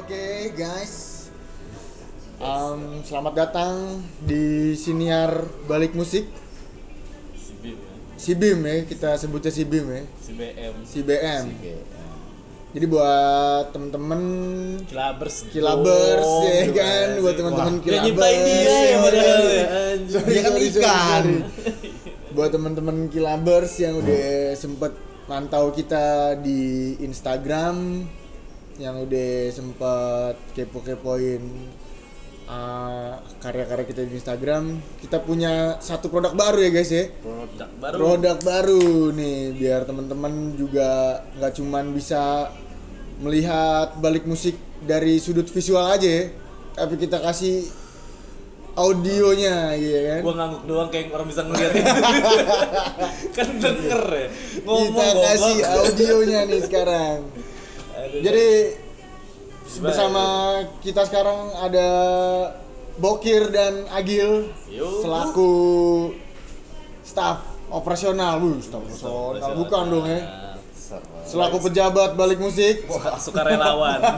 Oke guys, Em, selamat datang di siniar balik musik. Si Bim ya ya. Kita sebutnya si Bim ya. Si BM si BM. Oke. Jadi buat temen-temen kilabers. Kilabers Oh, ya kan, buat temen-temen Wah, kilabers. dia ya ya, Dia kan ikan. Buat temen-temen kilabers yang udah sempet mantau kita di Instagram, yang udah sempet kepo-kepoin uh, karya-karya kita di Instagram, kita punya satu produk baru ya guys ya. produk baru Produk baru nih biar teman-teman juga nggak cuman bisa melihat balik musik dari sudut visual aja ya, tapi kita kasih audionya gitu kan. gua ngangguk doang kayak orang bisa ngeliat kan denger ya ngomong kita kasih audionya nih sekarang. Jadi bersama kita sekarang ada Bokir dan Agil Yo. selaku staff operasional. Wuh, staff operasional bukan dong ya. Selaku pejabat balik musik, Suka- sukarelawan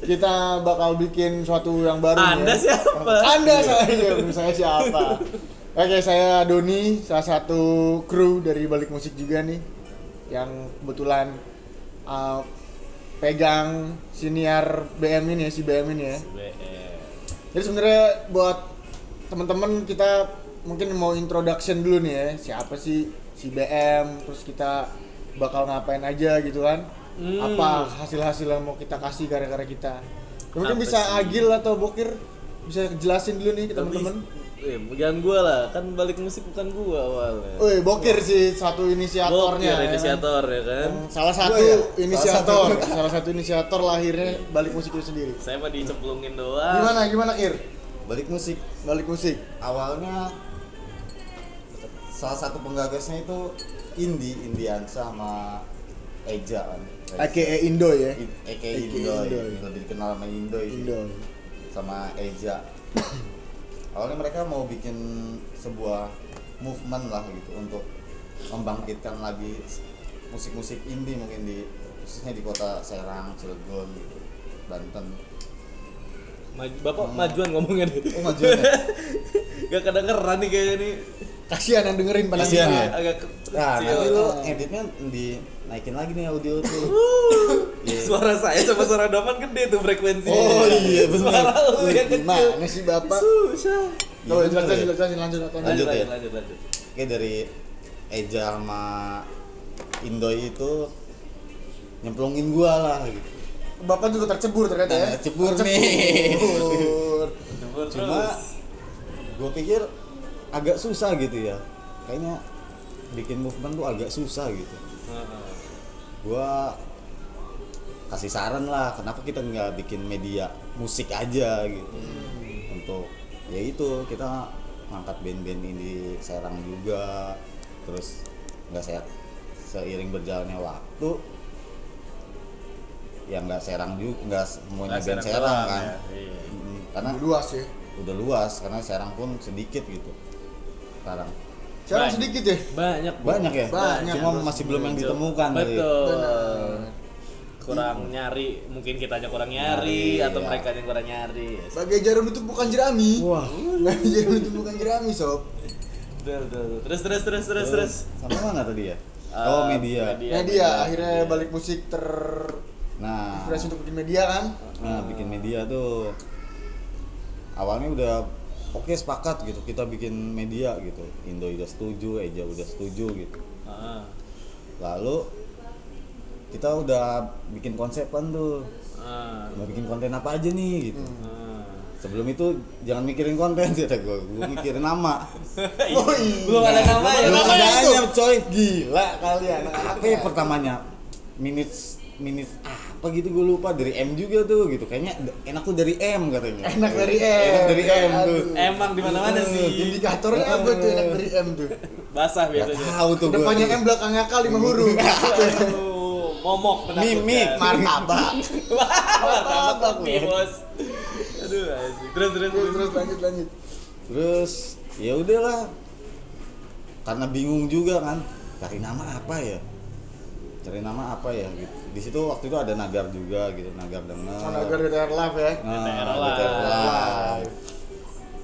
kita bakal bikin suatu yang baru Anda ya. siapa? Anda saya, saya siapa? Oke, saya Doni, salah satu kru dari balik musik juga nih, yang kebetulan uh, pegang siniar BM ini ya, si BM ini ya. BM Jadi sebenarnya buat teman-teman kita mungkin mau introduction dulu nih ya, siapa sih si BM, terus kita bakal ngapain aja gitu kan? Hmm. Apa hasil-hasil yang mau kita kasih karya-karya kita? Mungkin Apa bisa sih? Agil atau Bokir bisa jelasin dulu nih ke teman-teman. Eh, jangan gua lah, kan balik musik bukan gua awalnya. Woi, Bokir sih satu inisiatornya. Bokir, ya kan? inisiator ya kan. Yang Salah satu Gua ya? inisiator, salah satu inisiator lahirnya balik musik itu sendiri. Saya mah dicemplungin doang. Gimana gimana Kir? Balik musik Balik musik. awalnya salah satu penggagasnya itu Indi, Indiansa sama Eja kan. AKA Indo ya. AKA Indo, Indo, ya. ya. lebih dikenal sama Indo Indo. sama Eja. Awalnya mereka mau bikin sebuah movement lah gitu untuk membangkitkan lagi musik-musik indie mungkin di khususnya di kota Serang, Cilegon gitu, Banten. Maju, Bapak majuan ngomongnya deh. Oh majuan ya? Gak kedengeran nih kayaknya nih. Kasihan yang dengerin pada Kasihan kita. ya? Agak Nah, kecil. nanti lu editnya dinaikin lagi nih audio tuh. Iya. Suara saya sama suara Daman gede tuh frekuensinya. Oh, iya, bener. Suara lu yang kecil. Gimana sih Bapak? Susah. Tuh, Iya, bener jelasin, ya? jelasin, lanjut, lanjut. Lanjut, Lanjut lanjut, ya? lanjut, lanjut. Oke dari Eja sama Indoy itu nyemplungin gua lah gitu. Bapak juga tercebur ternyata ya. Nah, cebur nih. Tercebur. Cuma gua pikir agak susah gitu ya. Kayaknya bikin movement tuh agak susah gitu. Heeh. Gua kasih saran lah kenapa kita nggak bikin media musik aja gitu untuk ya itu kita ngangkat band-band ini Serang juga terus nggak saya seiring berjalannya waktu ya nggak Serang juga nggak semuanya Nggak band Serang kan ya, iya. Karena Udah luas ya. udah luas karena Serang pun sedikit gitu sekarang Sekarang Banyak. sedikit ya. Banyak, Bu. banyak ya Banyak. cuma masih belum yang ditemukan kali. Betul. Benar. Kurang nyari, mungkin kitanya kurang nyari, Nyari, atau iya. mereka yang kurang nyari. Bagai jarum itu bukan jerami. wah Bagai jarum itu bukan jerami, sob. Betul, betul. Terus, terus, terus, terus, terus. sampai mana tadi ya Eh, oh media, media. Nah dia akhirnya balik musik ter nah inspirasi untuk bikin media kan. Nah, bikin media tuh awalnya udah oke sepakat gitu kita bikin media gitu. Indo udah setuju, Eja udah setuju gitu. Heeh. Lalu kita udah bikin konsep kan tuh. Heeh. Mau bikin konten apa aja nih gitu. Heeh. Sebelum itu jangan mikirin konten kata gue, gue mikirin nama. Oh iya. Belum ada nama ya, Belum ada namanya, coy. Gila kalian. Apa ya pertamanya? Minutes minutes apa gitu gue lupa dari M juga tuh gitu kayaknya enak tuh dari M katanya Enak dari M. enak dari M tuh Aduh. Emang di mana-mana sih. Indikatornya apa tuh enak dari M tuh? Basah Gak biasanya. tahu tuh Depannya M belakangnya K lima huruf. Momok. Mimik, Martabak. Martabak nih, Bos. Aduh, asik. Terus, terus, Terus terus. terus lanjut lanjut. terus ya udahlah karena bingung juga kan cari nama apa ya cari nama apa ya gitu di situ waktu itu ada nagar juga gitu nagar dengar Oh, Nagar DTR Live ya. Nah, DTR DTR Live. Live.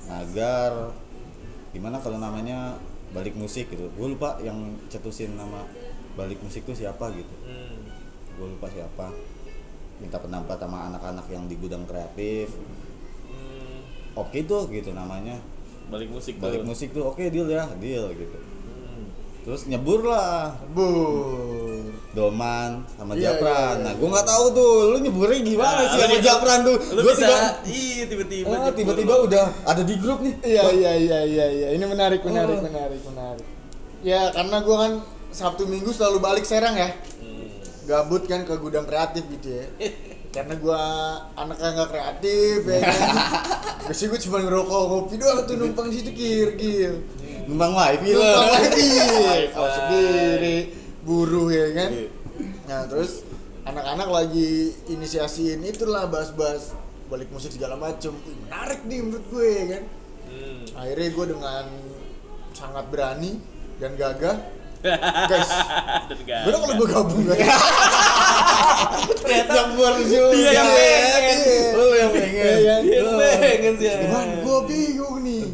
Nagar gimana kalau namanya balik musik gitu gue lupa yang cetusin nama balik musik tuh siapa gitu Hmm. gue lupa siapa minta pendapat sama anak-anak yang di gudang kreatif Hmm. oke tuh gitu namanya Balik musik balik tuh. musik tuh oke deal ya deal gitu. Terus nyebur lah Bur. Doman sama Iya, Japran. iya, Nah, iya. gue nggak tahu tuh, lu nyeburnya gimana Nah, sih sama Japran tuh? Lu Gua bisa, tiba, iya tiba-tiba. ah, nyebur. tiba-tiba udah ada di grup nih. Iya iya iya iya iya. Ini menarik menarik Oh. menarik menarik. Ya karena gua kan Sabtu Minggu selalu balik Serang ya. Hmm. Gabut kan ke gudang kreatif gitu ya. karena gua anaknya nggak kreatif ya kan. Biasanya gue cuma ngerokok kopi doang tuh numpang di situ kir kir. Numpang wifi Numpang lah. lagi. Wifi. Tahu sendiri buruh ya kan. Iya. Nah terus anak-anak lagi inisiasiin itulah bahas-bahas balik musik segala macem Wih, menarik nih menurut gue ya kan Hmm. akhirnya gue dengan sangat berani dan gagah guys gimana kalau gue gabung guys ternyata Nyebur juga. Dia yang pengen. Lu yang pengen. Iya? Dia yang pengen sih. cuman gue bingung nih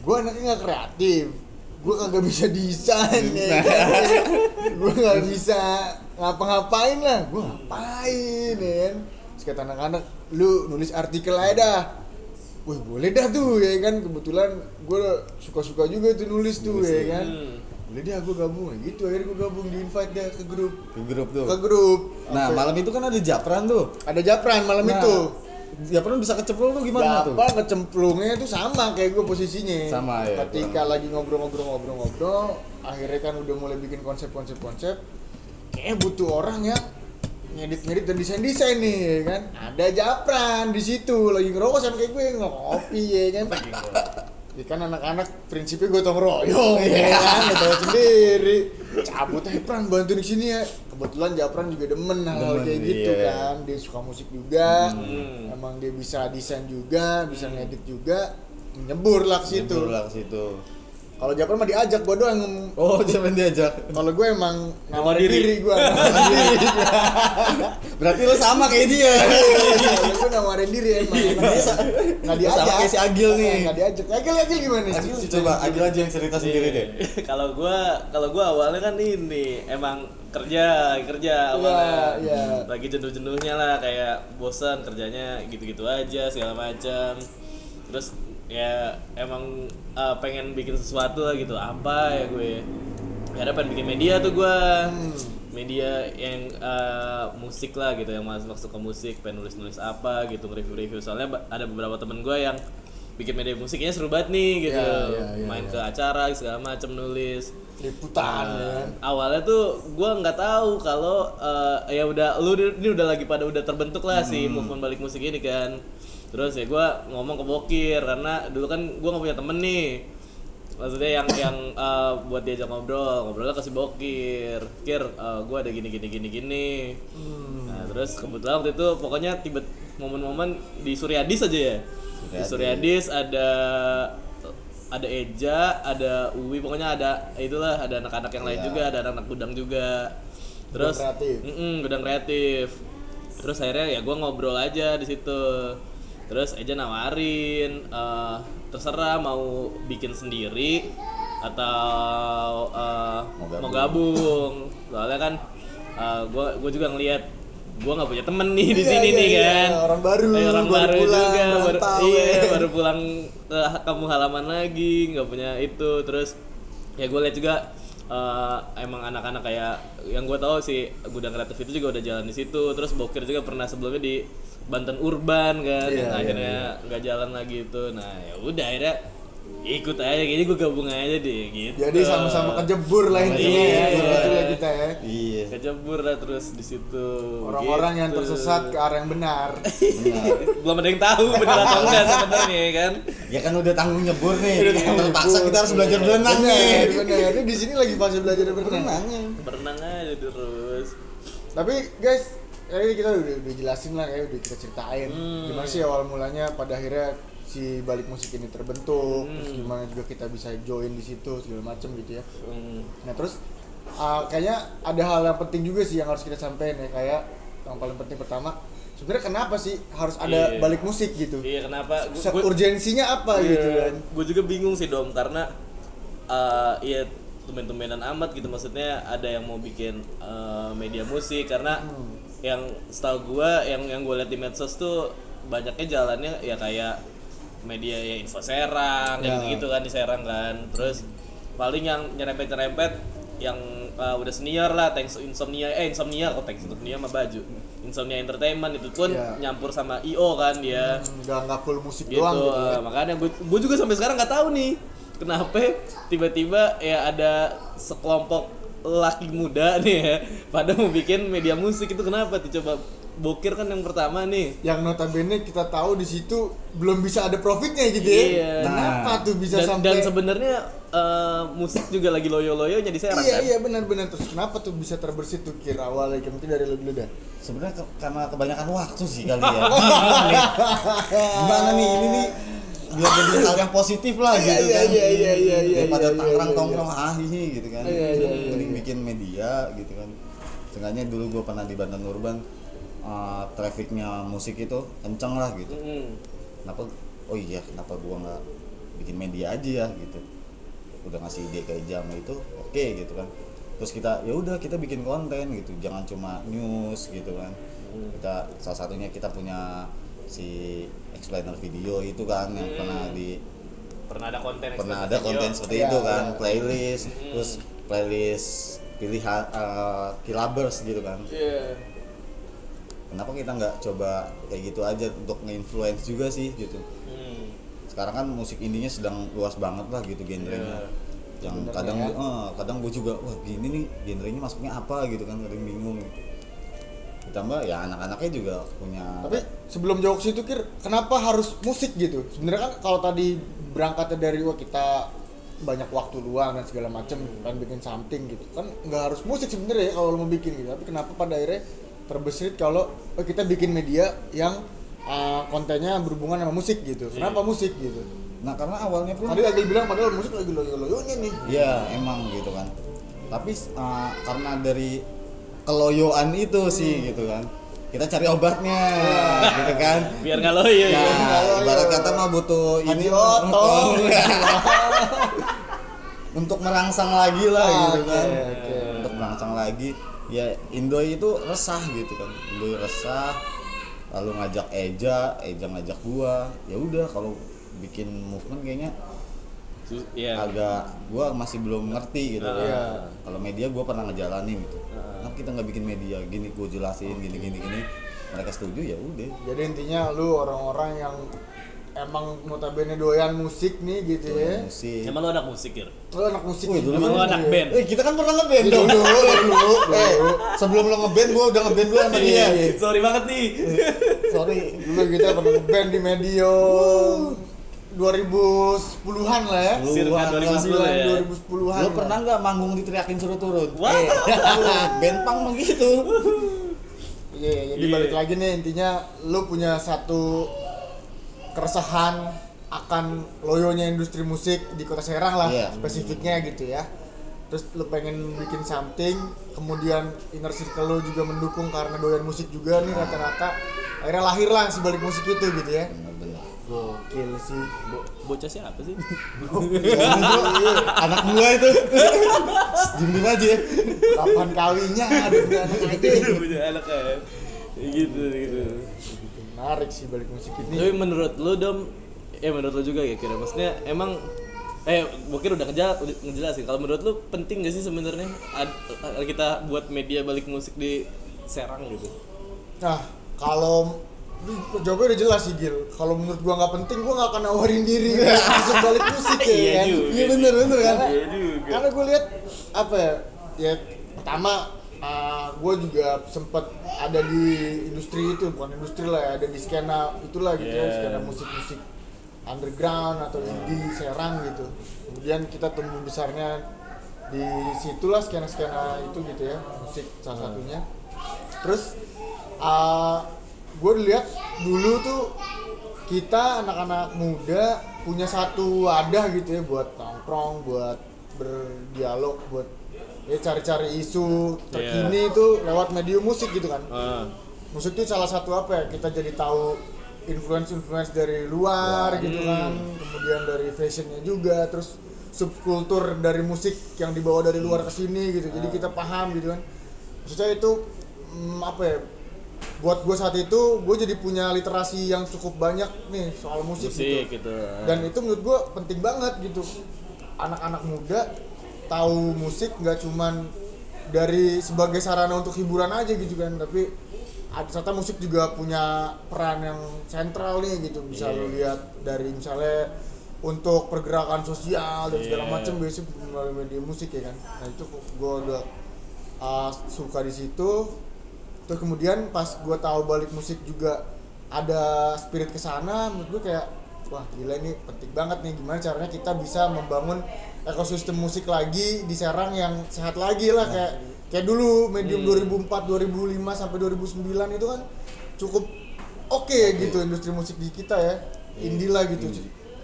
gue anaknya nggak kreatif. Gue kagak bisa desain ya kan? gue nggak bisa ngapa-ngapain lah. Gue ngapain ya kan? Terus kata anak-anak lu nulis artikel aja dah. Wih boleh dah tuh ya kan? Kebetulan gue suka-suka juga tuh nulis tuh Nulis, ya iya. kan? Boleh dah gue gabung. Gitu akhirnya gue gabung di invite dah ke grup. Ke grup tuh. ke grup. Nah, Sampai- malam itu kan ada Japran tuh. ada Japran malam Nah, itu Japran bisa keceplok tuh gimana tuh? Apa kecemplungnya itu sama kayak gue posisinya. Sama, ya, Ketika lagi ngobrol-ngobrol-ngobrol-ngobrol, akhirnya kan udah mulai bikin konsep-konsep-konsep. Kayaknya butuh orang yang ngedit-ngedit dan desain-desain nih, ya kan? Ada Japran di situ lagi ngerokok sama kayak gue ngopi ya kan. Ya kan anak-anak prinsipnya gotong royong ya kan, lo tau sendiri. Cabut aja Pran bantu di sini ya. Kebetulan Japran juga demen hal Demen, kayak gitu iya. kan. Dia suka musik juga. Hmm. Emang dia bisa desain juga, bisa ngedit juga. Nyebur lah ke situ. Nyebur lah ke situ. Kalau Japran mah diajak gua doang. Oh, Japran diajak. Kalau gue emang nawarin diri. diri gua. Berarti lu sama kayak dia. Gue nawarin diri emang. Emang dia sa- nggak Lu sama diajak. kayak si Agil nih. Nggak diajak. Agil Agil gimana? Agil, Cerita- coba Agil aja yang cerita sendiri deh. kalau gua kalau gua awalnya kan ini emang kerja kerja awalnya iya. lagi jenuh-jenuhnya lah kayak bosan kerjanya gitu-gitu aja segala macam terus ya emang uh, pengen bikin sesuatu lah gitu apa ya gue akhirnya pengen bikin media tuh gua Hmm. media yang uh, musik lah gitu yang masuk masuk ke musik pengen nulis nulis apa gitu review-review soalnya ba- ada beberapa temen gue yang bikin media musiknya seru banget nih gitu Ya, ya, ya, main ya. ke acara segala macam nulis Liputan ya Nah, kan. awalnya tuh gue nggak tahu kalau eh, ya udah lu ini udah lagi pada udah terbentuk lah si Hmm. movement balik musik ini kan terus ya gue ngomong ke Bokir karena dulu kan gue nggak punya temen nih maksudnya yang yang eh, buat diajak ngobrol ngobrolnya kasih Bokir Kir gue ada gini gini gini gini Hmm. nah terus kebetulan waktu itu pokoknya tiba momen-momen di Suryadis aja ya di Suryadis. Suryadis ada ada Eja, ada Uwi, pokoknya ada itulah ada anak-anak yang lain Iya. juga, ada anak-anak gudang juga. Terus kreatif. Gudang kreatif. Terus akhirnya ya gue ngobrol aja di situ. Terus Eja nawarin eh, terserah mau bikin sendiri atau eh, Mau gabung. mau gabung. Soalnya kan gue gue juga ngelihat gue nggak punya temen nih di Iya, sini iya, nih iya. kan Orang baru, Eh, orang baru baru, pulang, juga baru, iya ya. baru pulang ke kampung halaman lagi nggak punya itu terus ya gue lihat juga eh, emang anak-anak kayak yang gue tahu sih gudang kreatif itu juga udah jalan di situ terus Bokir juga pernah sebelumnya di Banten Urban kan Iya, yang iya, akhirnya nggak jalan lagi itu nah ya udah akhirnya ikut aja kayaknya gue gabung aja deh gitu Jadi sama-sama kejebur lah intinya Iya. ya. Itulah kita ya. Iya. kecebur lah terus di situ Orang-orang yang gitu. tersesat ke arah yang benar. Benar. belum ada yang tahu benar atau enggak sebenarnya ya kan Ya kan udah tanggung nyebur nih. Udah tanggung Terpaksa kita harus belajar berenang nih. Benar, Ini di sini lagi fase belajar berenang. Berenangnya. berenang aja terus Tapi guys, kayaknya kita udah, udah jelasin lah kayak udah kita ceritain Hmm. gimana sih awal mulanya pada akhirnya si balik musik ini terbentuk, Hmm. terus gimana juga kita bisa join di situ segala macem gitu ya. Hmm. Nah terus uh, kayaknya ada hal yang penting juga sih yang harus kita sampaikan ya kayak yang paling penting pertama sebenarnya kenapa sih harus ada Iya. balik musik gitu Iya kenapa? Gua- gua- urgensinya apa gitu kan Gue juga bingung sih dom karena eh ya tumben-tumbenan amat gitu maksudnya ada yang mau bikin eh, media musik karena Hmm. Yang setahu gua yang yang gue lihat di medsos tuh banyaknya jalannya ya kayak media ya info Serang Ya. gitu gitu kan di Serang kan terus paling yang nyerempet-nyerempet yang eh, udah senior lah Thanks Insomnia eh Insomnia oh Thanks Insomnia mah baju Insomnia Entertainment itu pun Ya. nyampur sama IO kan dia nggak nggak full musik gitu doang gitu ya. eh, makanya gue gue juga sampai sekarang nggak tahu nih kenapa tiba-tiba ya ada sekelompok laki muda nih ya. Pada mau bikin media musik itu kenapa tuh? Coba bokir kan yang pertama nih. Yang notabene kita tahu di situ belum bisa ada profitnya gitu ya. Iya. kenapa tuh bisa dan, sampai dan sebenarnya eh, musik juga lagi loyo-loyonya di Serang iya kan? iya benar-benar. Terus kenapa tuh bisa terbersit tuh? Kira awalnya mungkin dari lu dulu dah sebenarnya ke- karena kebanyakan waktu sih kali ya. Gimana nih? Ini nih biar jadi hal yang positif lah Iya, gitu iya, kan. iya, iya, iya, iya, daripada iya, iya, tongkrong ah ini gitu kan. Mending bikin media gitu kan. Seenggaknya dulu gue pernah di Banten Urban uh, trafficnya musik itu kenceng lah gitu. Mm. kenapa oh iya kenapa gua nggak bikin media aja ya gitu. Udah ngasih ide ke jam itu oke gitu kan. Terus kita ya udah kita bikin konten gitu. Jangan cuma news gitu kan. Kita salah satunya kita punya si explainer video itu kan yang pernah di pernah ada konten pernah ada video. konten seperti Iya, itu kan iya. playlist Hmm. terus playlist pilihan uh, kilabers gitu kan Iya. kenapa kita nggak coba kayak gitu aja untuk nge-influence juga sih gitu Hmm. sekarang kan musik indinya sedang luas banget lah gitu genrenya yang Bener kadang ya. eh, kadang gue juga wah gini nih genrenya masuknya apa gitu kan kadang bingung ditambah ya anak-anaknya juga punya tapi sebelum jauh ke situ kir kenapa harus musik gitu sebenarnya kan kalau tadi berangkatnya dari wah kita banyak waktu luang dan segala macem kan bikin something gitu kan nggak harus musik sebenarnya ya kalau mau bikin gitu tapi kenapa pada akhirnya terbesit kalau oh, kita bikin media yang uh, kontennya berhubungan sama musik gitu kenapa musik gitu nah karena awalnya pun tadi lagi bilang padahal musik lagi loyo-loyonya nih ya emang gitu kan tapi eh, karena dari keloyoan itu sih gitu kan. Kita cari obatnya gitu kan. Biar nggak loyo ya. Ya ibarat kata mah butuh ini Haji Oto. untuk merangsang lagi lah gitu Oke, kan. oke. untuk merangsang lagi ya Indo itu resah gitu kan. Indo resah lalu ngajak Eja Eja ngajak gua. Ya udah kalau bikin movement kayaknya Iya. agak gua masih belum ngerti gitu kan. Iya. kalau media gua pernah ngejalanin gitu kenapa kita nggak bikin media gini gua jelasin gini gini gini mereka setuju ya udah jadi intinya lu orang-orang yang emang notabene doyan musik nih gitu ya musik emang lo anak musik ya lu anak musik Wih, dulu gitu emang lo anak ya. band Eh kita kan pernah ngeband dong. Dulu, dulu, Eh, dulu. sebelum lo ngeband gua udah ngeband dulu sama dia. sorry banget nih Sorry. dulu kita pernah ngeband di medio 2010-an lah ya Circa 2010 ya. 2010-an Lo pernah nggak manggung diteriakin suruh turun? Wah. Eh, band pang mah gitu. Iya, jadi Iya. balik lagi nih intinya lu punya satu keresahan akan loyonya industri musik di kota Serang lah Iya. spesifiknya gitu ya. Terus lu pengen bikin something, kemudian inner circle lu juga mendukung karena doyan musik juga nih rata-rata. Akhirnya lahirlah si balik musik itu gitu ya. Gokil sih. Bo- bocah siapa sih. Anak gua itu. Diem aja. ya. Kapan kawinnya ada anak aja. punya anak kan gitu gitu Menarik sih balik musik tapi ini. menurut lu dom eh menurut lu juga ya kira maksudnya emang eh mungkin udah ngejel, udah ngejelasin kalau menurut lu penting gak sih sebenarnya kita buat media balik musik di Serang gitu Nah, kalau jawabnya udah jelas sih Gil. Kalau menurut gua nggak penting, gua nggak akan nawarin diri masuk balik musik ya Iya kan. Iya bener bener kan. Iya juga. Karena gue lihat apa ya? Ya pertama gue juga sempet ada di industri itu bukan industri lah ya, ada di skena itulah gitu ya Yeah. skena musik-musik underground atau indie Serang gitu kemudian kita tumbuh besarnya di situlah skena-skena itu gitu ya musik salah satunya terus gue lihat dulu tuh kita anak-anak muda punya satu wadah gitu ya buat nongkrong buat berdialog buat ya cari-cari isu. Terkini itu lewat medium musik gitu kan. Ah. musik itu salah satu apa ya? Kita jadi tahu influence influence dari luar gitu kan. Kemudian dari fashionnya juga terus subkultur dari musik yang dibawa dari luar ke sini gitu. Jadi kita paham gitu kan. Maksudnya itu mm, apa ya buat gue saat itu gue jadi punya literasi yang cukup banyak nih soal musik, musik gitu. gitu. Dan itu menurut gue penting banget gitu. Anak-anak muda tahu musik nggak cuman dari sebagai sarana untuk hiburan aja gitu kan tapi ternyata musik juga punya peran yang sentral nih gitu. Bisa lo lihat dari misalnya untuk pergerakan sosial dan segala Iya. macam biasanya melalui media musik ya kan. Nah itu gue udah uh, suka di situ terus kemudian pas gue tahu balik musik juga ada spirit ke sana menurut gue kayak wah gila ini penting banget nih gimana caranya kita bisa membangun ekosistem musik lagi di Serang yang sehat lagi lah kayak kayak dulu medium 2004 2005 sampai 2009 itu kan cukup oke gitu industri musik di kita ya indie lah gitu.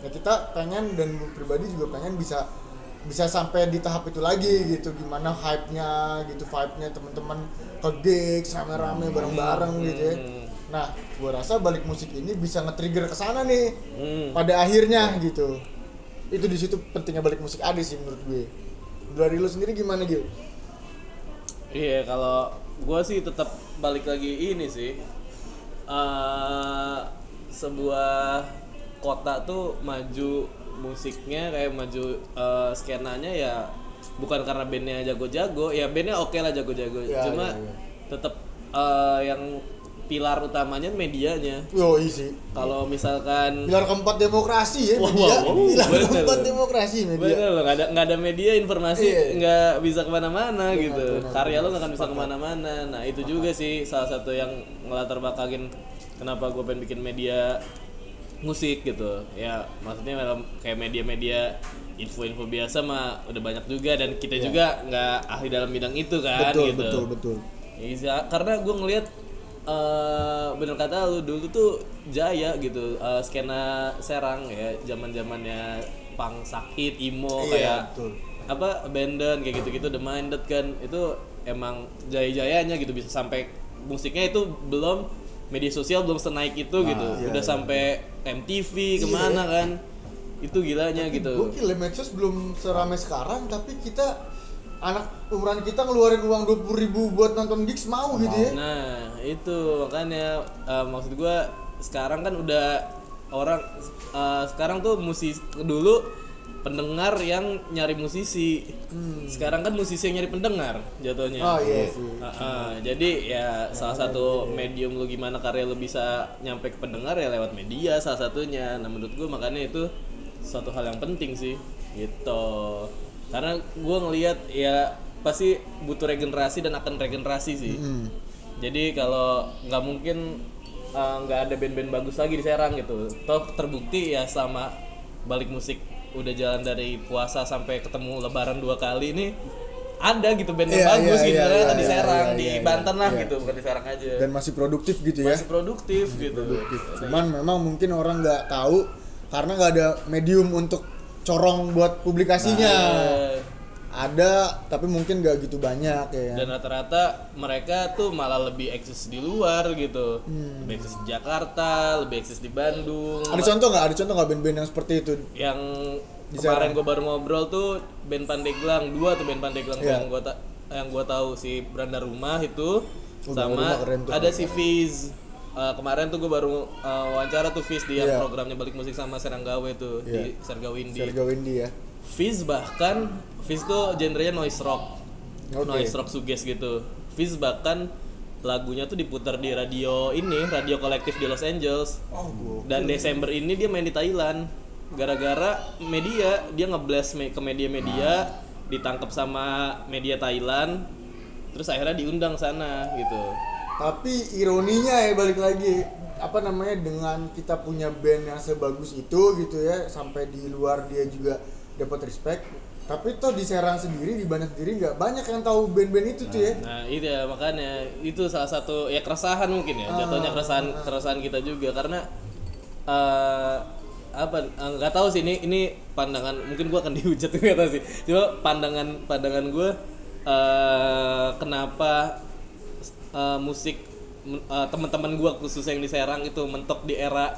Nah kita pengen dan pribadi juga pengen bisa bisa sampai di tahap itu lagi gitu. Gimana hype-nya gitu vibe-nya teman-teman ke gigs rame-rame bareng-bareng gitu ya. Nah gua rasa balik musik ini bisa nge-trigger ke sana nih Hmm. pada akhirnya gitu. Itu di situ pentingnya balik musik ada sih menurut gue. Dari lu sendiri gimana Gil? Iya kalau gue sih tetap balik lagi ini sih. Eh sebuah kota tuh maju musiknya kayak maju eh, skenanya ya bukan karena bandnya jago-jago ya bandnya oke lah jago-jago Ya, cuma ya, ya. tetap eh, yang pilar utamanya medianya Yo isi kalau misalkan pilar keempat demokrasi ya Wah, media wah, wah, pilar bener. keempat demokrasi media Bener loh, nggak ada nggak ada media informasi Iya. nggak bisa ke mana-mana gitu. benar, Karya lo nggak akan bisa ke mana-mana. Nah itu juga sih salah satu yang ngelatar belakangin kenapa gue pengen bikin media musik gitu. Ya maksudnya dalam kayak media-media info-info biasa mah udah banyak juga dan kita juga nggak ahli dalam bidang itu kan betul gitu. betul betul Iya, karena gue ngelihat eh bener kata lu dulu tuh jaya gitu eh, skena Serang ya zaman zamannya pang sakit emo Iya, kayak betul. apa abandon kayak gitu-gitu the minded kan itu emang jaya-jayanya gitu bisa sampai musiknya itu belum media sosial belum senaik itu gitu iya, udah iya. sampai MTV ke mana kan itu gilanya gitu Gokil ya medsos belum seramai sekarang tapi kita anak umuran kita ngeluarin uang dua ribu buat nonton gigs mau gitu ya. Nah itu makanya eh, maksud gua sekarang kan udah orang eh, sekarang tuh musisi dulu pendengar yang nyari musisi. Sekarang kan musisi yang nyari pendengar jatuhnya. Hmm. Oh iya sih. Ah. jadi ya salah satu medium lu gimana karya lu bisa nyampe ke pendengar ya lewat media salah satunya. Nah menurut gua makanya itu suatu hal yang penting sih gitu. Karena gua ngelihat ya pasti butuh regenerasi dan akan regenerasi sih. Hmm. Jadi kalau nggak mungkin uh, nggak ada band-band bagus lagi di Serang gitu. Toh terbukti ya sama balik musik udah jalan dari puasa sampai ketemu Lebaran dua kali ini ada gitu band yang Iya, bagus iya, gitu iya, ternyata iya, di Serang iya, di iya, Banten lah iya. gitu bukan di Serang aja. Dan masih produktif gitu ya. Masih produktif gitu. Produktif. Cuman memang mungkin orang nggak tahu karena nggak ada medium untuk corong buat publikasinya. Eh, Ada tapi mungkin nggak gitu banyak ya. dan rata-rata mereka tuh malah lebih eksis di luar gitu. Lebih eksis di Jakarta, lebih eksis di Bandung. Hmm. Ada contoh nggak? Ada contoh nggak band-band yang seperti itu? yang Di kemarin gue baru ngobrol tuh band Pandeglang dua tuh band Pandeglang tuh Iya. yang gue ta- yang gue tahu si Beranda Rumah itu Oh, sama tuh. ada si Fiz Eh, kemarin tuh gue baru eh, wawancara tuh Fiz di Iya. programnya balik musik sama Seranggawe tuh di Iya. Sergawindi Serga Windy ya. Fiz bahkan Fiz tuh genrenya noise rock. Oke. noise rock suges gitu. Fiz bahkan lagunya tuh diputar di radio ini radio kolektif di Los Angeles. Oh, dan Desember ini dia main di Thailand. Gara-gara media dia ngeblast me- ke media-media ditangkap sama media Thailand terus akhirnya diundang sana gitu. Tapi ironinya ya balik lagi apa namanya dengan kita punya band yang sebagus itu gitu ya sampai di luar dia juga dapat respect. Tapi toh di Serang sendiri di Banten sendiri nggak banyak yang tahu band-band itu tuh ya. nah itu ya makanya itu salah satu ya keresahan mungkin ya jatuhnya keresahan keresahan kita juga karena eh apa eh, nggak tahu sih ini ini pandangan mungkin gua akan dihujat nggak tahu sih cuma pandangan pandangan gue eh, kenapa eh, musik eh, teman-teman gua khusus yang di Serang itu mentok di era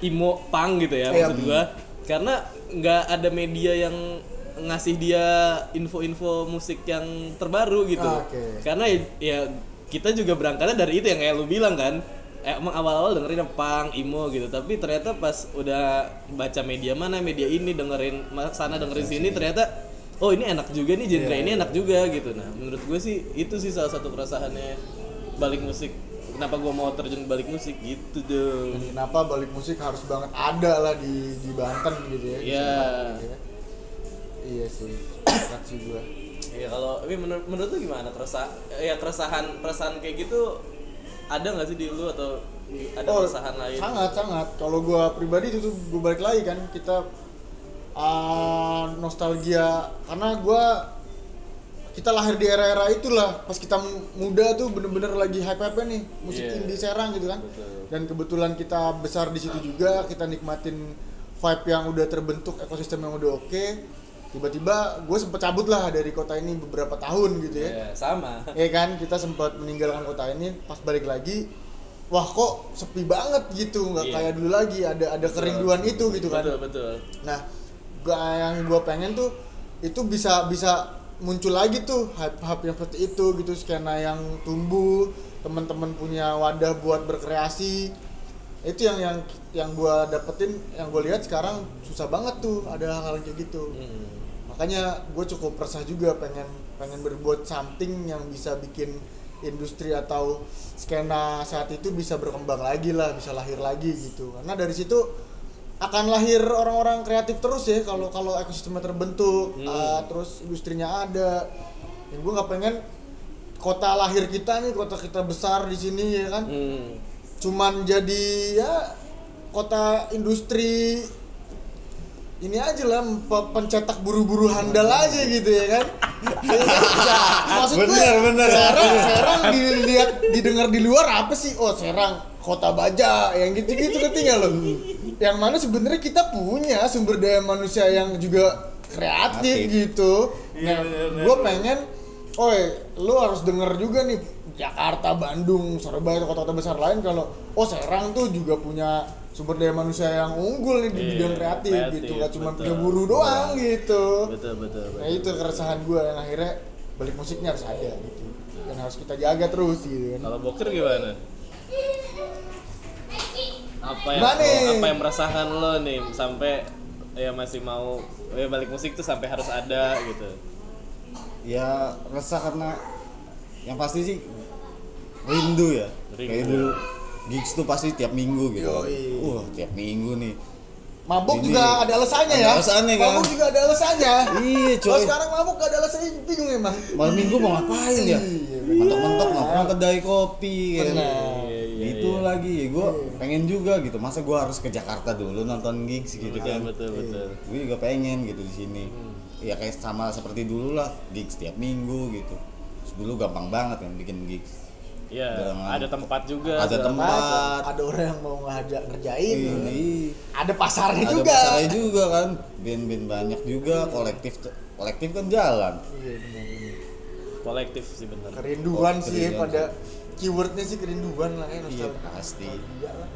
emo punk gitu ya Iya. maksud gua karena nggak ada media yang ngasih dia info-info musik yang terbaru gitu. Ah, oke. karena ya, ya kita juga berangkatnya dari itu yang kayak lu bilang kan. Eh, emang awal-awal dengerin punk, emo gitu. Tapi ternyata pas udah baca media mana media ini dengerin sana dengerin sini ternyata oh ini enak juga nih genre ini enak juga gitu. Nah menurut gue sih itu sih salah satu keresahannya balik musik kenapa gue mau terjun balik musik? Gitu dong. Dan kenapa balik musik harus banget ada lah di di Banten gitu ya? Iya. Gitu ya. iya sih sepakat sih gua. Iya kalau tapi menurut menurut lu gimana? Keresah ya keresahan keresahan kayak gitu ada nggak sih di lu atau ada Oh, keresahan lain? sangat sangat. Kalau gua pribadi itu tuh gua balik lagi kan kita ah, nostalgia. Karena gua kita lahir di era-era itulah pas kita muda tuh bener-bener lagi hype hype nih musik Iya. indie Serang gitu kan Betul. dan kebetulan kita besar di situ juga kita nikmatin vibe yang udah terbentuk ekosistem yang udah oke tiba-tiba gue sempet cabut lah dari kota ini beberapa tahun gitu ya Iya, sama. ya kan kita sempat meninggalkan kota ini pas balik lagi wah kok sepi banget gitu nggak Iya. kayak dulu lagi ada ada kerinduan itu gitu kan Betul, betul. nah gua yang gue pengen tuh itu bisa bisa muncul lagi tuh hype hype yang seperti itu gitu skena yang tumbuh teman-teman punya wadah buat berkreasi. Itu yang yang yang gue dapetin yang gue lihat sekarang susah banget tuh ada hal-hal kayak gitu. Hmm. makanya gue cukup resah juga pengen pengen berbuat something yang bisa bikin industri atau skena saat itu bisa berkembang lagi lah bisa lahir lagi gitu. Karena dari situ akan lahir orang-orang kreatif terus ya kalau kalau ekosistemnya terbentuk Hmm. ah, terus industrinya ada. Yang gue nggak pengen kota lahir kita nih kota kita besar di sini ya kan? Hmm. cuman jadi ya kota industri ini aja lah pe- pencetak buru-buru handal aja gitu ya kan? Maksud gue Bener, bener. Serang Serang dilihat didengar di luar apa sih? Oh Serang kota baja yang gitu-gitu ketinggal loh yang mana sebenarnya kita punya sumber daya manusia yang juga kreatif Kreatif. gitu Iya, nah bener, bener. gue pengen oh lu harus denger juga nih Jakarta, Bandung, Surabaya, kota-kota besar lain kalau oh Serang tuh juga punya sumber daya manusia yang unggul nih di Iya, bidang kreatif, kreatif, gitu nggak cuma betul. punya guru doang gitu Betul, betul, betul. nah itu keresahan gue yang akhirnya balik musiknya harus ada gitu dan harus kita jaga terus gitu kan Kalau Boker gimana? Apa yang nih? apa yang merasakan lo nih sampai ya masih mau ya balik musik tuh sampai harus ada gitu. ya resah karena yang pasti sih rindu ya Rindu. kayak dulu gigs tuh pasti tiap minggu gitu Yoi. wah tiap minggu nih mabuk Ini- juga ada alasannya ada ya alasannya kan? mabuk juga ada alasannya iya kalau coy sekarang mabuk gak ada alasannya bingung emang malam minggu mau ngapain ya Iya, mentok-mentok nongkrong kedai kopi kan Benar. Iya, iya, iya. lagi gue pengen juga gitu. Masa gue harus ke Jakarta dulu nonton gigs gitu Betul, kan? betul, betul. gue juga pengen gitu di sini. Ya kayak sama seperti dulu lah gigs tiap minggu gitu. Terus dulu gampang banget kan bikin gigs. Ya, Dengan- ada tempat juga. Ada tempat. ada orang yang mau ngajak ngerjain. Ini ada pasarnya ada juga. pasarnya juga kan. Band-band banyak juga kolektif kolektif kan jalan. Iya, benar, benar. Kolektif sih bener. kerinduan Oh, sih ya, kerinduan pada keywordnya sih kerinduan lah ya iya nostalgia. pasti Nostalgia lah.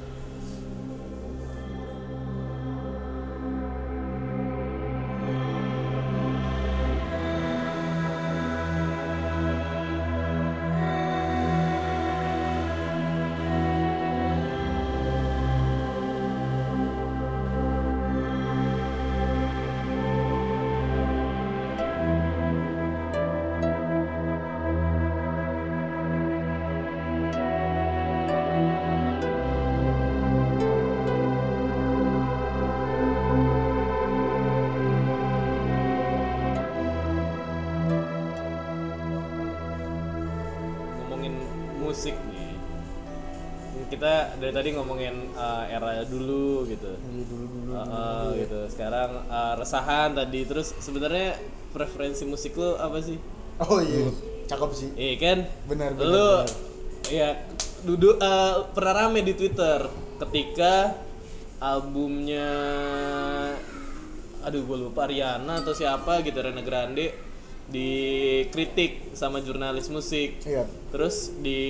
Dari tadi ngomongin uh, era dulu gitu. Iya, dulu dulu Uh, uh, gitu. Sekarang uh, resahan tadi. Terus sebenarnya preferensi musik lo apa sih? Oh iya. Cakep sih. Iya kan? Benar, benar, lo benar. ya duduk uh, pernah rame di twitter ketika albumnya aduh gue lupa Riana atau siapa gitu Rena Grande dikritik sama jurnalis musik Iya. terus di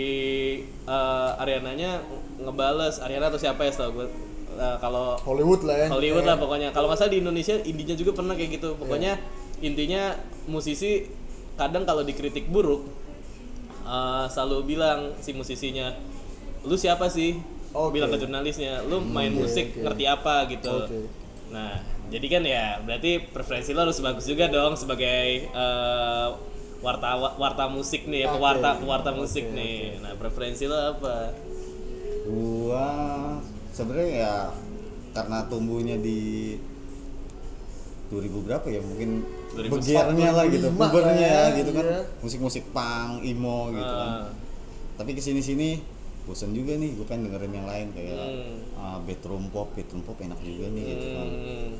eh, Ariananya ngebales Ariana atau siapa ya setahu gue Eh, kalau Hollywood lah ya. Hollywood lah pokoknya. Kalau nggak salah di Indonesia indinya juga pernah kayak gitu. Pokoknya Iya. intinya musisi kadang kalau dikritik buruk eh, selalu bilang si musisinya, lu siapa sih? Oke. Bilang ke jurnalisnya, lu main musik oke. ngerti apa gitu. Oke. Nah, jadi kan ya berarti preferensi lo harus bagus juga dong sebagai eh, warta warta musik nih, ya, Oke. pewarta pewarta musik Oke, nih. Nah, preferensi lo apa? gua sebenarnya ya karena tumbuhnya di 2000 berapa ya mungkin 2004, begiarnya lah gitu 2005 pubernya lah ya, gitu kan iya. musik-musik punk emo gitu kan Ah. tapi ke sini sini bosan juga nih gue pengen dengerin yang lain kayak Hmm. ah, bedroom pop bedroom pop enak juga nih gitu kan Hmm.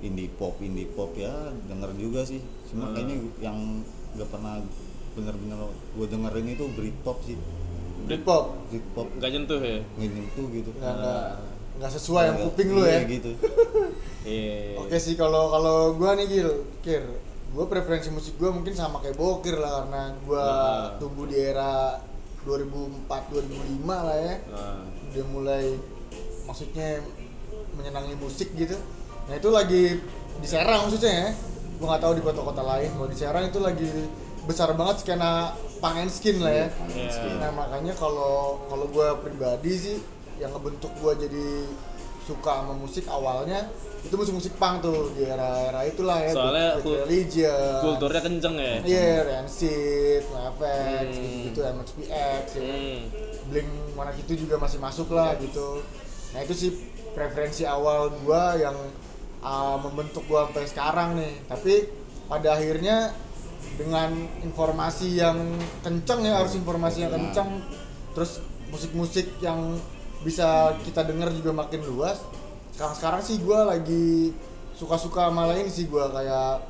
Indie pop indie pop ya denger juga sih cuma kayaknya yang gak pernah bener-bener gue dengerin itu Britpop sih Britpop. Britpop Nggak nyentuh ya? nggak nyentuh gitu Nggak nggak nggak sesuai yang kuping lu iya ya. gitu Iya. Oke sih kalau kalau gua nih Gil, Kir. Gua preferensi musik gua mungkin sama kayak Bokir lah karena gua Nah. tumbuh di era 2004 2005 lah ya. Nah, Udah mulai maksudnya menyenangi musik gitu. Nah, itu lagi di Serang maksudnya ya. Gua nggak tahu di kota-kota lain. Kalau di Serang itu lagi besar banget skena punk and skin lah ya. Iya. Nah, makanya kalau kalau gua pribadi sih yang ngebentuk gua jadi suka sama musik awalnya itu musik-musik punk tuh di era-era itulah ya. Soalnya kul- Religion. kulturnya kenceng ya. Iya, Rancid, NoFX, Hmm. gitu-gitu, MXPX, ya kan. Hmm. Blink mana gitu juga masih masuk lah gitu. Nah itu sih preferensi awal gua yang uh, membentuk gua sampai sekarang nih. Tapi pada akhirnya dengan informasi yang kenceng ya harus informasi yang kenceng, terus musik-musik yang bisa kita dengar juga makin luas. Sekarang sekarang sih gua lagi suka-suka malah ini sih gua kayak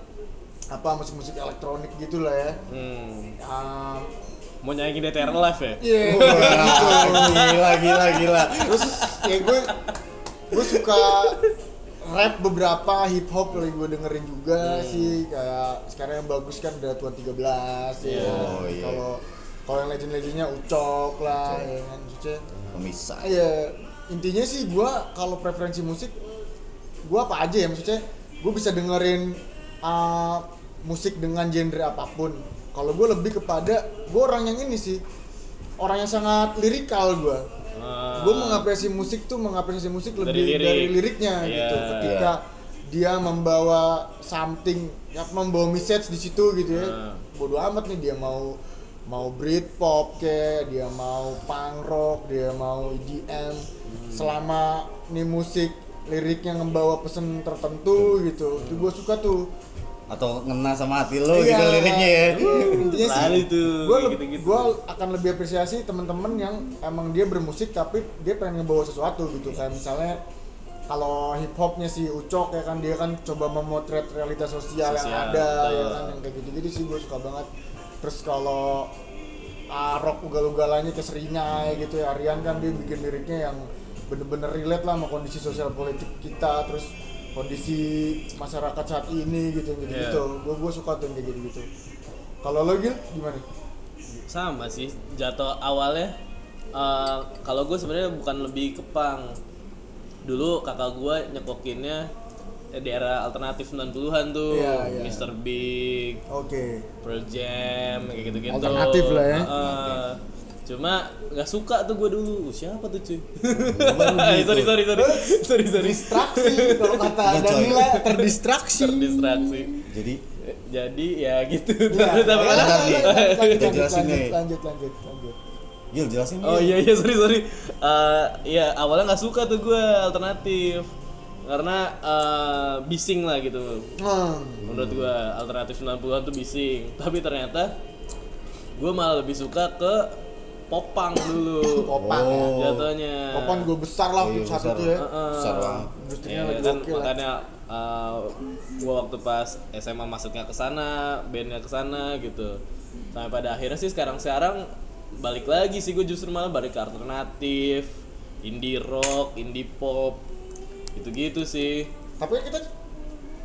apa musik-musik elektronik gitu lah ya. Hmm. Um, Mau nyanyiin DTR live ya? Iya, Wah, gila gila gila terus ya gue gue suka rap beberapa hip hop lagi gue dengerin juga sih kayak sekarang yang bagus kan udah tuan 13 ya Oh, iya. kalau kalau yang legend legendnya ucok lah Ucok. ya kan maksudnya pemisah. Ya intinya sih gue kalau preferensi musik gue apa aja ya maksudnya. Gue bisa dengerin uh, musik dengan genre apa pun. Kalau gue lebih kepada gue orang yang ini sih orang yang sangat lirikal gue Ah. gue mengapresiasi musik tuh mengapresiasi musik Dari lebih lirik. dari liriknya Iya. gitu ketika dia membawa something ya membawa message di situ gitu ya Ah. bodoh amat nih dia mau mau Britpop kayak dia mau punk rock dia mau EDM Hmm. selama nih musik liriknya membawa pesan tertentu gitu itu gue suka tuh atau ngena sama hati lo Iya. gitu liriknya ya. Intinya sih. Tuh, gue gitu-gitu. gue akan lebih apresiasi teman-teman yang emang dia bermusik tapi dia pengen ngebawa sesuatu gitu. Kayak misalnya kalau hip hopnya si Ucok ya kan dia kan coba memotret realitas sosial, yang Sosial, ada betul. ya kan yang kayak gitu-gitu sih gue suka banget. Terus kalau ah, rock ugal-ugalannya ke Seringai gitu ya Aryan kan dia bikin liriknya yang bener-bener relate lah sama kondisi sosial politik kita. Terus kondisi masyarakat saat ini gitu gitu Iya. gitu gue gue suka tuh yang kayak gitu gitu kalau lo Gil gimana sama sih jatuh awalnya eh, kalau gue sebenarnya bukan lebih ke punk dulu kakak gue nyekokinnya di era alternatif 90-an tuh Iya, iya. Mr. Big oke Pearl Jam kayak gitu-gitu Alternatif lah ya. Heeh. Cuma nggak suka tuh gue dulu Uh, siapa tuh cuy gitu. sorry sorry sorry sorry sorry distraksi kalau kata. Danila terdistraksi terdistraksi jadi jadi ya gitu Ya, ya, nih. lanjut, lanjut, lanjut, lanjut, lanjut Gil jelasin Oh iya iya sorry sorry. Eh ya awalnya nggak suka tuh gue alternatif karena eh, bising lah gitu. hmm. Menurut gue alternatif 90-an tuh bising. Tapi ternyata gue malah lebih suka ke popang dulu. popang ya Oh. Jatuhnya. popang gue besar lah Iya, waktu saat besar. itu ya Heeh. Besar banget. industrinya Ya, lagi kan makanya eh, gua waktu pas SMA masuknya ke sana, bandnya ke sana gitu. Sampai pada akhirnya sih sekarang-sekarang balik lagi sih gue justru malah balik ke alternatif, indie rock, indie pop, gitu-gitu sih. tapi kita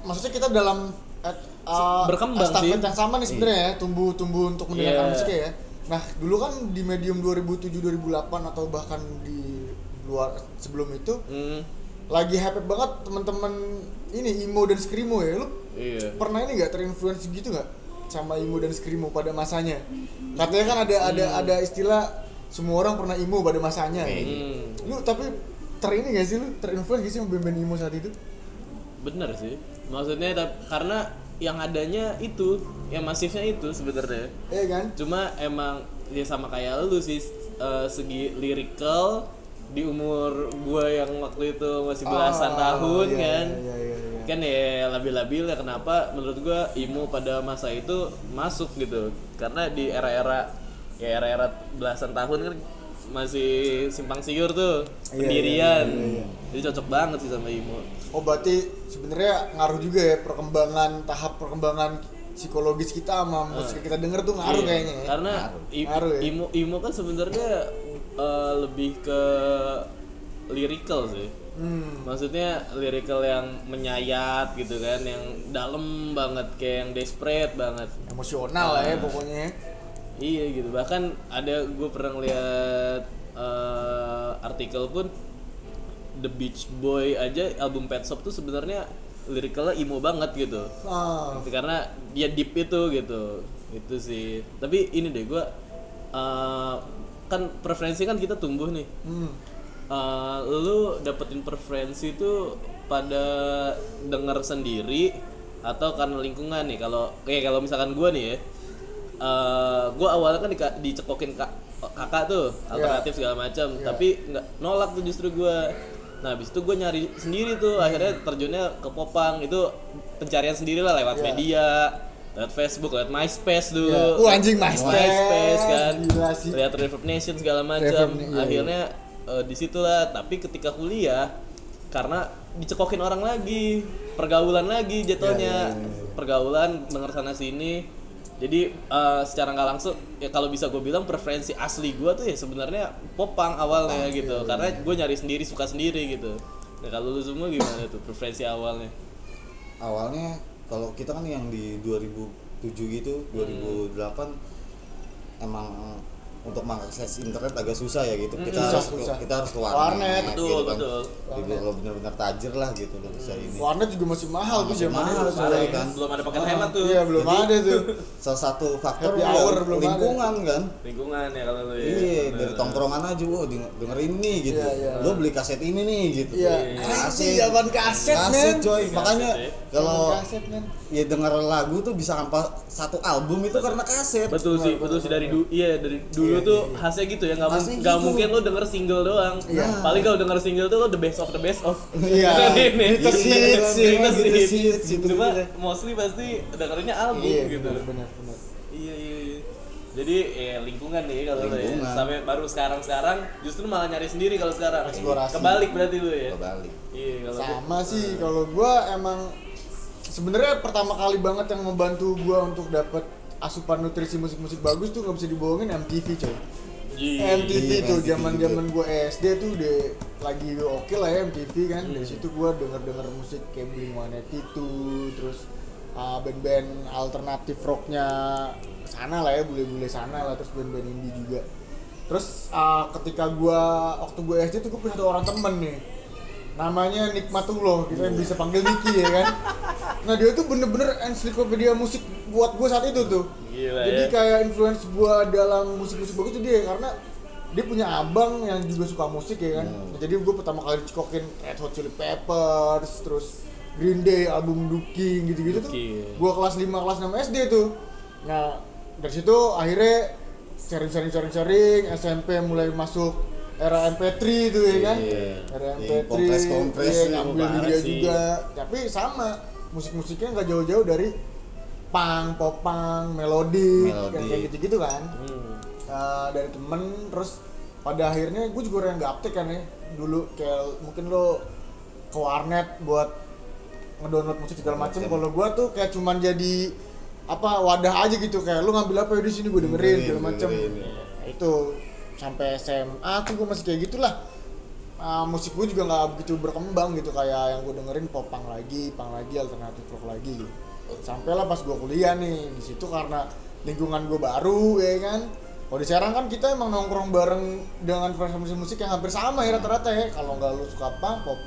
maksudnya kita dalam at, uh, berkembang estafet sih. yang sama nih sebenarnya ya, tumbuh-tumbuh untuk mendengarkan Iya. musiknya ya. Nah, dulu kan di medium 2007 2008 atau bahkan di luar sebelum itu Hmm, lagi hype banget teman-teman ini emo dan screamo ya. Lu iya. pernah ini nggak terinfluence gitu nggak sama emo dan screamo pada masanya? Katanya kan ada ada Hmm. ada istilah semua orang pernah emo pada masanya. Hmm, Lu tapi ter ini gak sih lu terinfluence gak sih sama band-band emo saat itu? bener sih. Maksudnya karena yang adanya itu, yang masifnya itu sebenarnya. Iya kan? Cuma emang ya sama kayak lu sih eh, segi lyrical di umur gua yang waktu itu masih belasan Ah, tahun iya, kan. Iya iya iya. kan ya labil-labil ya kenapa menurut gua emo pada masa itu masuk gitu karena di era-era ya era-era belasan tahun kan masih simpang siur tuh Iya, pendirian iya, iya, iya. jadi cocok banget sih sama emo Oh berarti sebenarnya ngaruh juga ya perkembangan tahap perkembangan psikologis kita sama musik yang kita denger tuh ngaruh Iya, kayaknya ya. karena Ngaruh. i- Ngaruh ya. emo emo kan sebenarnya eh, lebih ke lyrical sih Hmm. maksudnya lyrical yang menyayat gitu kan yang dalam banget kayak yang desperate banget Emosional lah Ah. ya pokoknya. Iya gitu. Bahkan ada gue pernah lihat eh, artikel pun The Beach Boy aja album Pet Shop tuh sebenarnya liricalnya emo banget gitu. Ah. Karena dia deep itu gitu. Itu sih. Tapi ini deh gue eh, kan preferensi kan kita tumbuh nih. Hmm. Eh, lu dapetin preferensi itu pada denger sendiri atau karena lingkungan nih kalau kayak kalau misalkan gua nih ya eh gua awalnya kan dika- dicekokin kak, kakak tuh alternatif segala macam tapi nggak nolak tuh justru gua. Nah habis itu gue nyari sendiri tuh akhirnya terjunnya ke popang. Itu pencarian sendiri lah lewat Iya. media lewat Facebook lewat MySpace dulu. Iya. Uh, anjing, MySpace. MySpace kan. Lihat Reverb Nation segala macam iya, iya. akhirnya eh, di situlah tapi ketika kuliah karena dicekokin orang lagi pergaulan lagi jatuhnya. Iya, pergaulan denger sana sini jadi eh, secara nggak langsung ya kalau bisa gue bilang preferensi asli gue tuh ya sebenarnya popang awalnya gitu. Iya, karena gue nyari sendiri suka sendiri gitu. Nah kalau lu semua gimana tuh preferensi awalnya? Awalnya kalau kita kan yang di 2007 gitu 2008 emang untuk mengakses internet agak susah ya gitu kita Susah, harus susah. kita harus ke Warnet, warnet, betul, gitu kan betul. Jadi kalau benar-benar tajir lah gitu nggak bisa ini Warnet juga masih mahal tuh zaman mahal, sekarang. kan. belum ada paket hemat tuh Iya belum Jadi- ada tuh. salah satu faktor ya hour belum ada. lingkungan kan lingkungan ya kalau lu ya iya dari tongkrongan aja denger- dengerin nih gitu Iya, iya. lo beli kaset ini nih gitu Iya. kaset Anjing, zaman kaset, kaset men. coy makanya ya. kalau Zaman kaset men. ya denger lagu tuh bisa hampa satu album itu karena kaset betul sih betul sih dari dulu iya dari dulu tuh khasnya gitu ya nggak Khasnya mung- nggak gitu. mungkin lo denger single doang Iya. paling kalau denger single tuh lo the best of the best of Iya. Ini. Greatest hits, Greatest greatest hits. hits, gitu. cuma mostly pasti dengerinnya album Iya gitu benar benar iya iya iya. jadi ya lingkungan nih kalau lo ya sampai baru sekarang sekarang justru malah nyari sendiri kalau sekarang Eksplorasi. kebalik berarti lu ya kebalik iya kalau Sama sih kalau gua emang sebenarnya pertama kali banget yang membantu gua untuk dapat asupan nutrisi musik-musik bagus tuh nggak bisa dibohongin MTV coy. Iya. MTV Iya, tuh MTV zaman-zaman gua SD tuh udah lagi oke lah ya MTV kan. Dari situ gua denger-denger musik kayak Blink-182 terus uh, band-band alternatif rocknya sana lah ya, bule-bule sana lah terus band-band indie juga. Terus uh, ketika gua waktu gua SD tuh gua punya satu orang temen nih namanya Nikmatullah kita yang bisa panggil Niki ya kan? Nah dia tuh bener-bener ensiklopedia musik buat gue saat itu tuh. Gila jadi ya. kayak influence gue dalam musik-musik bagus tuh dia karena dia punya abang yang juga suka musik ya kan? Nah, jadi gue pertama kali dicekokin Red Hot Chili Peppers terus Green Day album Dookie gitu-gitu tuh. Dookie. gue kelas 5 kelas 6 SD tuh. Nah dari situ akhirnya sering-sering sering-sering SMP mulai masuk era MP3 tuh ya kan? Iya. era Yang MP3 kompres-kompres iya, nih, ngambil dia juga. Tapi sama musik-musiknya nggak jauh-jauh dari punk, popang, melodi, Melodi. kayak gitu-gitu kan. Hmm. Eh, dari temen terus pada akhirnya gue juga orang yang gaptek kan ya. Dulu kayak mungkin lo ke warnet buat ngedownload musik segala macem. Kalau gue tuh kayak cuman jadi apa wadah aja gitu. Kayak lo ngambil apa ya di sini gue dengerin segala macem. itu sampai SMA tuh gue masih kayak gitulah. Ah, musik gue juga nggak begitu berkembang gitu kayak yang gue dengerin popang lagi, pang lagi, alternatif rock lagi gitu. sampailah pas gue kuliah nih di situ karena lingkungan gue baru ya kan. Kalau di Serang kan kita emang nongkrong bareng dengan frekuensi musik yang hampir sama ya rata-rata ya. Kalau nggak lu suka punk, pop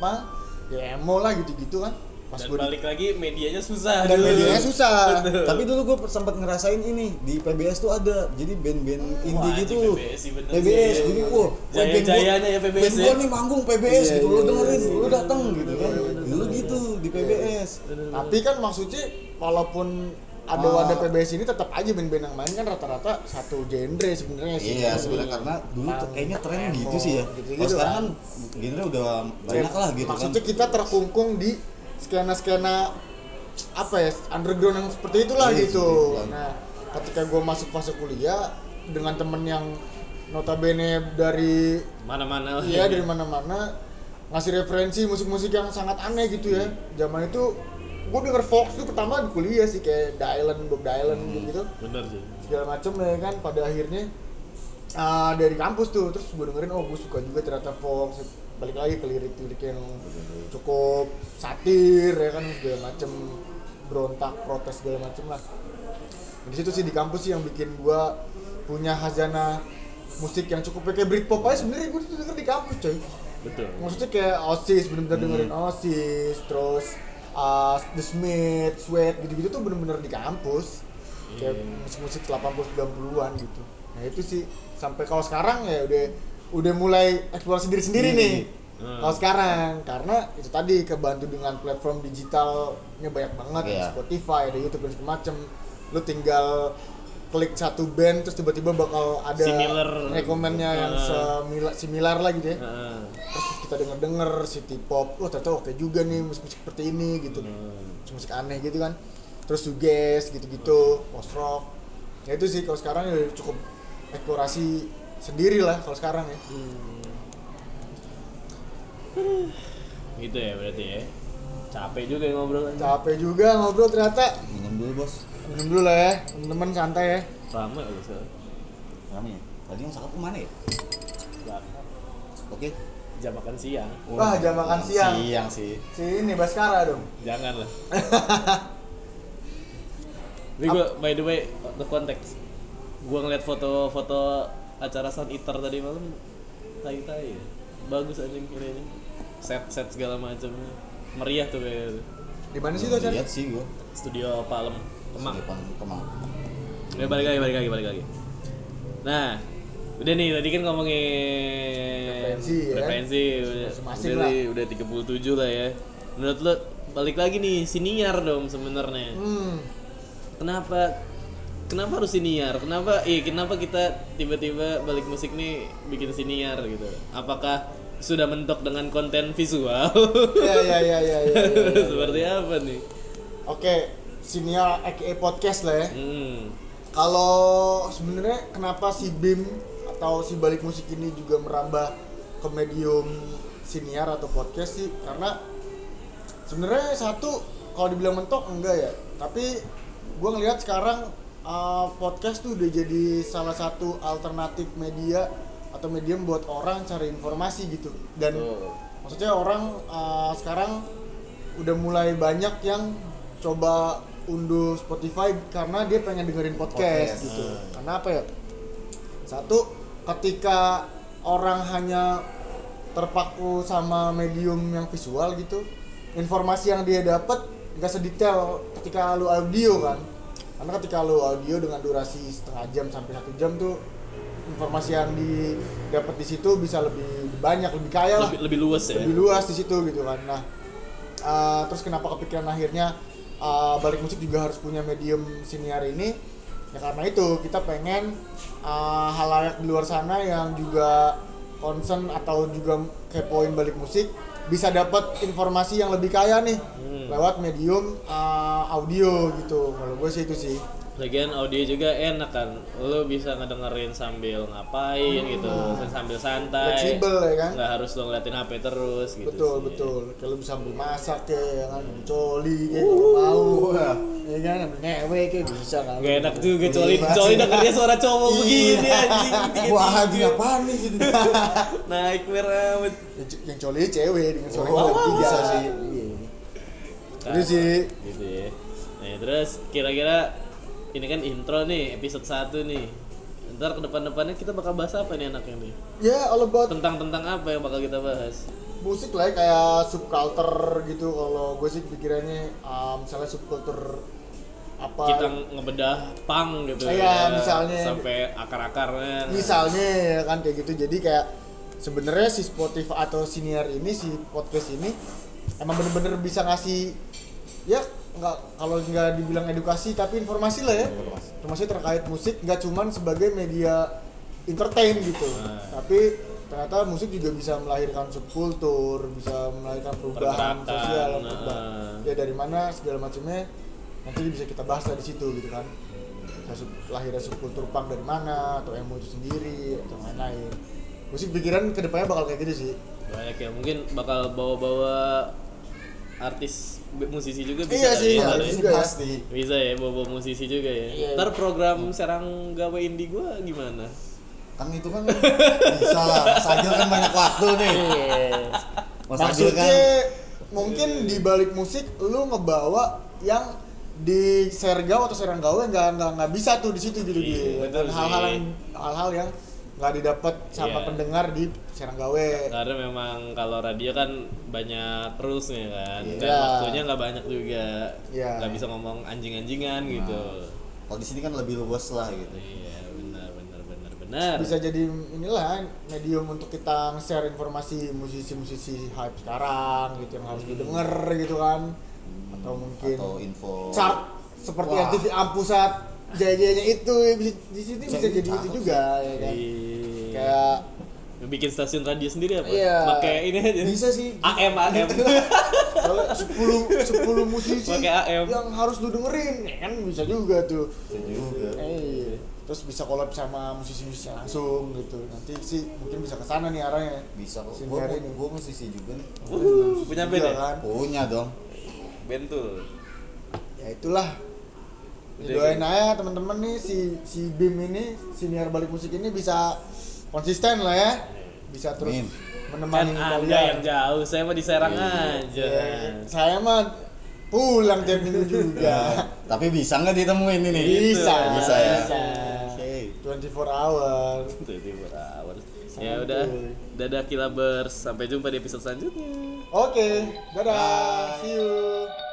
ya emo lah gitu-gitu kan pas Dan gue balik lagi medianya susah dan dulu. medianya susah Betul. Tapi dulu gue sempat ngerasain ini di PBS tuh ada, jadi band-band indie Wah, gitu. di PBS sih bener PBS, sih. jadi wah, wah, band gua- Jaya-jayanya ya PBS Band ya. gua nih manggung PBS Iya, gitu, lo dengerin, lo dateng gitu kan. Dulu gitu di PBS. tapi kan maksudnya walaupun ada Ah. wadah PBS ini tetap aja band-band yang main kan rata-rata satu genre sebenarnya sih Iya, sebenarnya karena dulu tuh kayaknya tren gitu sih ya. gitu-gitu Kalau sekarang kan. kan genre udah banyak lah gitu kan. maksudnya kita terkungkung di skena-skena apa ya underground yang seperti itulah Iya, gitu nah ketika gue masuk fase kuliah dengan temen yang notabene dari Mana-mana. Iya dari mana-mana ngasih referensi musik-musik yang sangat aneh gitu ya. Zaman itu gue denger Fox tuh pertama di kuliah sih kayak Dylan, Bob Dylan gitu Bener sih. segala macem ya kan. Pada akhirnya ah, dari kampus tuh terus gue dengerin oh gue suka juga ternyata Fox balik lagi ke lirik-lirik yang cukup satir ya kan segala macem berontak protes segala macem lah. Di situ sih di kampus sih yang bikin gua punya hazana musik yang cukup kayak Britpop aja sebenarnya gue tuh denger di kampus coy. Betul. maksudnya kayak Oasis bener-bener dengerin Oasis terus uh, The Smiths, Sweat gitu-gitu tuh bener-bener di kampus. Kayak musik-musik 80 90-an gitu. Nah itu sih sampai kalau sekarang ya udah udah mulai eksplorasi diri sendiri nih Hmm. kalau sekarang karena itu tadi kebantu dengan platform digitalnya banyak banget Iya. Spotify ada YouTube dan segala macem lu tinggal klik satu band terus tiba-tiba bakal ada Similar. rekomennya yang Ah. similar, similar lah gitu ya Heeh. terus kita denger denger city pop oh ternyata oke juga nih musik musik seperti ini gitu Hmm. musik musik aneh gitu kan terus suges gitu gitu post rock ya itu sih kalau sekarang ya cukup eksplorasi sendiri lah kalau sekarang ya Gitu ya berarti ya. Capek juga ya ngobrol aja. capek juga ngobrol ternyata Minum dulu bos. minum dulu lah ya teman-teman santai ya Ramai loh sekarang. Rame ya? Tadi yang cakep ke mana ya? Oke. Jam makan siang. Wah, jam makan siang. Siang sih. si ini Baskara dong Jangan lah. Tapi gue by the way, the context. Gue ngeliat foto-foto acara Sun Eater tadi malam, tai-tai ya. Bagus anjing ini. Set-set segala macam. Meriah tuh kayak di mana sih tuh acara Lihat sih gua. studio Palem Kemang. Kemang. Ya balik lagi, balik lagi, balik lagi. Nah, udah nih tadi kan ngomongin Referensi, ya kan? referensi, udah, Masing-masing udah, lah. nih, udah 37 lah ya. Menurut lo balik lagi nih siniar dong sebenarnya. hmm Kenapa kenapa harus siniar? Kenapa iya kenapa kita tiba-tiba balik musik nih bikin siniar gitu? Apakah sudah mentok dengan konten visual? ya ya ya ya ya, ya, ya. Seperti apa nih? oke siniar aka podcast lah ya Hmm. Kalau sebenarnya kenapa si BIM atau si balik musik ini juga merambah ke medium siniar atau podcast sih? Karena sebenarnya satu kalau dibilang mentok enggak ya, tapi gue ngelihat sekarang uh, podcast tuh udah jadi salah satu alternatif media atau medium buat orang cari informasi gitu dan Betul. maksudnya orang uh, sekarang udah mulai banyak yang coba unduh Spotify karena dia pengen dengerin podcast, Podcast. gitu. Karena apa ya? Satu, ketika orang hanya terpaku sama medium yang visual gitu, informasi yang dia dapat nggak sedetail ketika lu audio kan. Karena ketika lu audio dengan durasi setengah jam sampai satu jam tuh informasi yang didapat di situ bisa lebih banyak, lebih kaya lah Lebih, lebih luas ya. lebih luas di situ gitu kan. Nah, uh, terus kenapa kepikiran akhirnya uh, balik musik juga harus punya medium siniar ini? Ya karena itu kita pengen uh, halayak di luar sana yang juga concern atau juga kepoin balik musik bisa dapat informasi yang lebih kaya nih Hmm. lewat medium uh, audio gitu. Kalau gue sih itu sih. Lagian audio juga enak kan, lo bisa ngedengerin sambil ngapain gitu, sambil santai. Fleksibel ya kan? Nggak harus lo ngeliatin HP terus gitu. betul sih. betul kalau bisa sambil masak ya kan coli kayak kalau mau ya kan ngewe kayak bisa kan Gak enak juga coli, Iya. coli dengernya suara cowok begini anjing. Wah, anjing apaan nih gitu. Naik merah yang, coli cewek dengan suara Oh, tiga bisa sih. Iya. itu sih Gitu ya. Nah, terus kira-kira ini kan intro nih episode 1 nih. Ntar ke depan-depannya kita bakal bahas apa nih anaknya nih? Ya all about Tentang tentang apa yang bakal kita bahas? musik lah ya, kayak subculture gitu kalau gue sih pikirannya ah, misalnya subculture apa Kita ngebedah pang gitu Iya, misalnya. sampai akar-akarnya. misalnya ya kan kayak gitu jadi kayak sebenarnya si Spotify atau senior ini si podcast ini emang bener-bener bisa ngasih ya nggak kalau nggak dibilang edukasi tapi informasi lah ya informasi terkait musik nggak cuman sebagai media entertain gitu Nah. tapi ternyata musik juga bisa melahirkan subkultur bisa melahirkan perubahan Pergerakan, sosial nah. perubahan. ya dari mana segala macamnya nanti bisa kita bahas di situ gitu kan sub- lahirnya subkultur punk dari mana atau emo itu sendiri atau lain-lain musik pikiran ke depannya bakal kayak gitu sih Banyak ya, mungkin bakal bawa-bawa artis musisi juga bisa Iya sih, ya, iya, ya. juga ya. pasti Bisa ya bawa-bawa musisi juga ya. Iya. Ntar program Serang Gawe Indie gua gimana? kan itu kan bisa lah Sagil kan banyak waktu nih Mas Agil kan maksudnya mungkin di balik musik lu ngebawa yang di Sergau atau Seranggawe nggak nggak nggak bisa tuh di situ gitu Iya, gitu hal-hal yang hal-hal yang nggak didapat sama Iya. pendengar di Seranggawe Karena memang kalau radio kan banyak rulesnya kan, dan Iya. waktunya nggak banyak juga, Iya. nggak bisa ngomong anjing-anjingan gitu. kalau di sini kan lebih luas lah gitu Iya benar benar benar benar. bisa jadi inilah medium untuk kita share informasi musisi-musisi hype sekarang gitu yang harus Hmm. didengar gitu kan atau mungkin atau info chart seperti Wah. yang TV Ampu jaya-jayanya itu ya, bisa- di sini bisa Jadi jadi itu juga ya kan Iya. kayak bikin stasiun radio sendiri apa? Iya. Pakai ini aja. bisa sih AM AM. kalau 10 10 musisi Pakai AM. yang harus lu dengerin ya kan bisa juga tuh bisa juga eh terus bisa collab sama musisi-musisi langsung gitu nanti sih mungkin bisa ke sana nih arahnya bisa kok gua gua, gua musisi juga nih Wuh, punya band ya? kan punya dong Bentul. ya itulah Udah, doain aja teman-teman nih si si Bim ini senior balik musik ini bisa konsisten lah ya. Bisa terus. Kan menemani anda kalian. yang jauh, saya mah di Serang aja. Ya, saya mah pulang tiap minggu juga. Tapi bisa nggak ditemuin ini? Bisa. Bisa ya? Bisa. Oke. 24 hour. Itu itu berawal. Ya udah, dadah kilabers. Sampai jumpa di episode selanjutnya. oke. Dadah. See you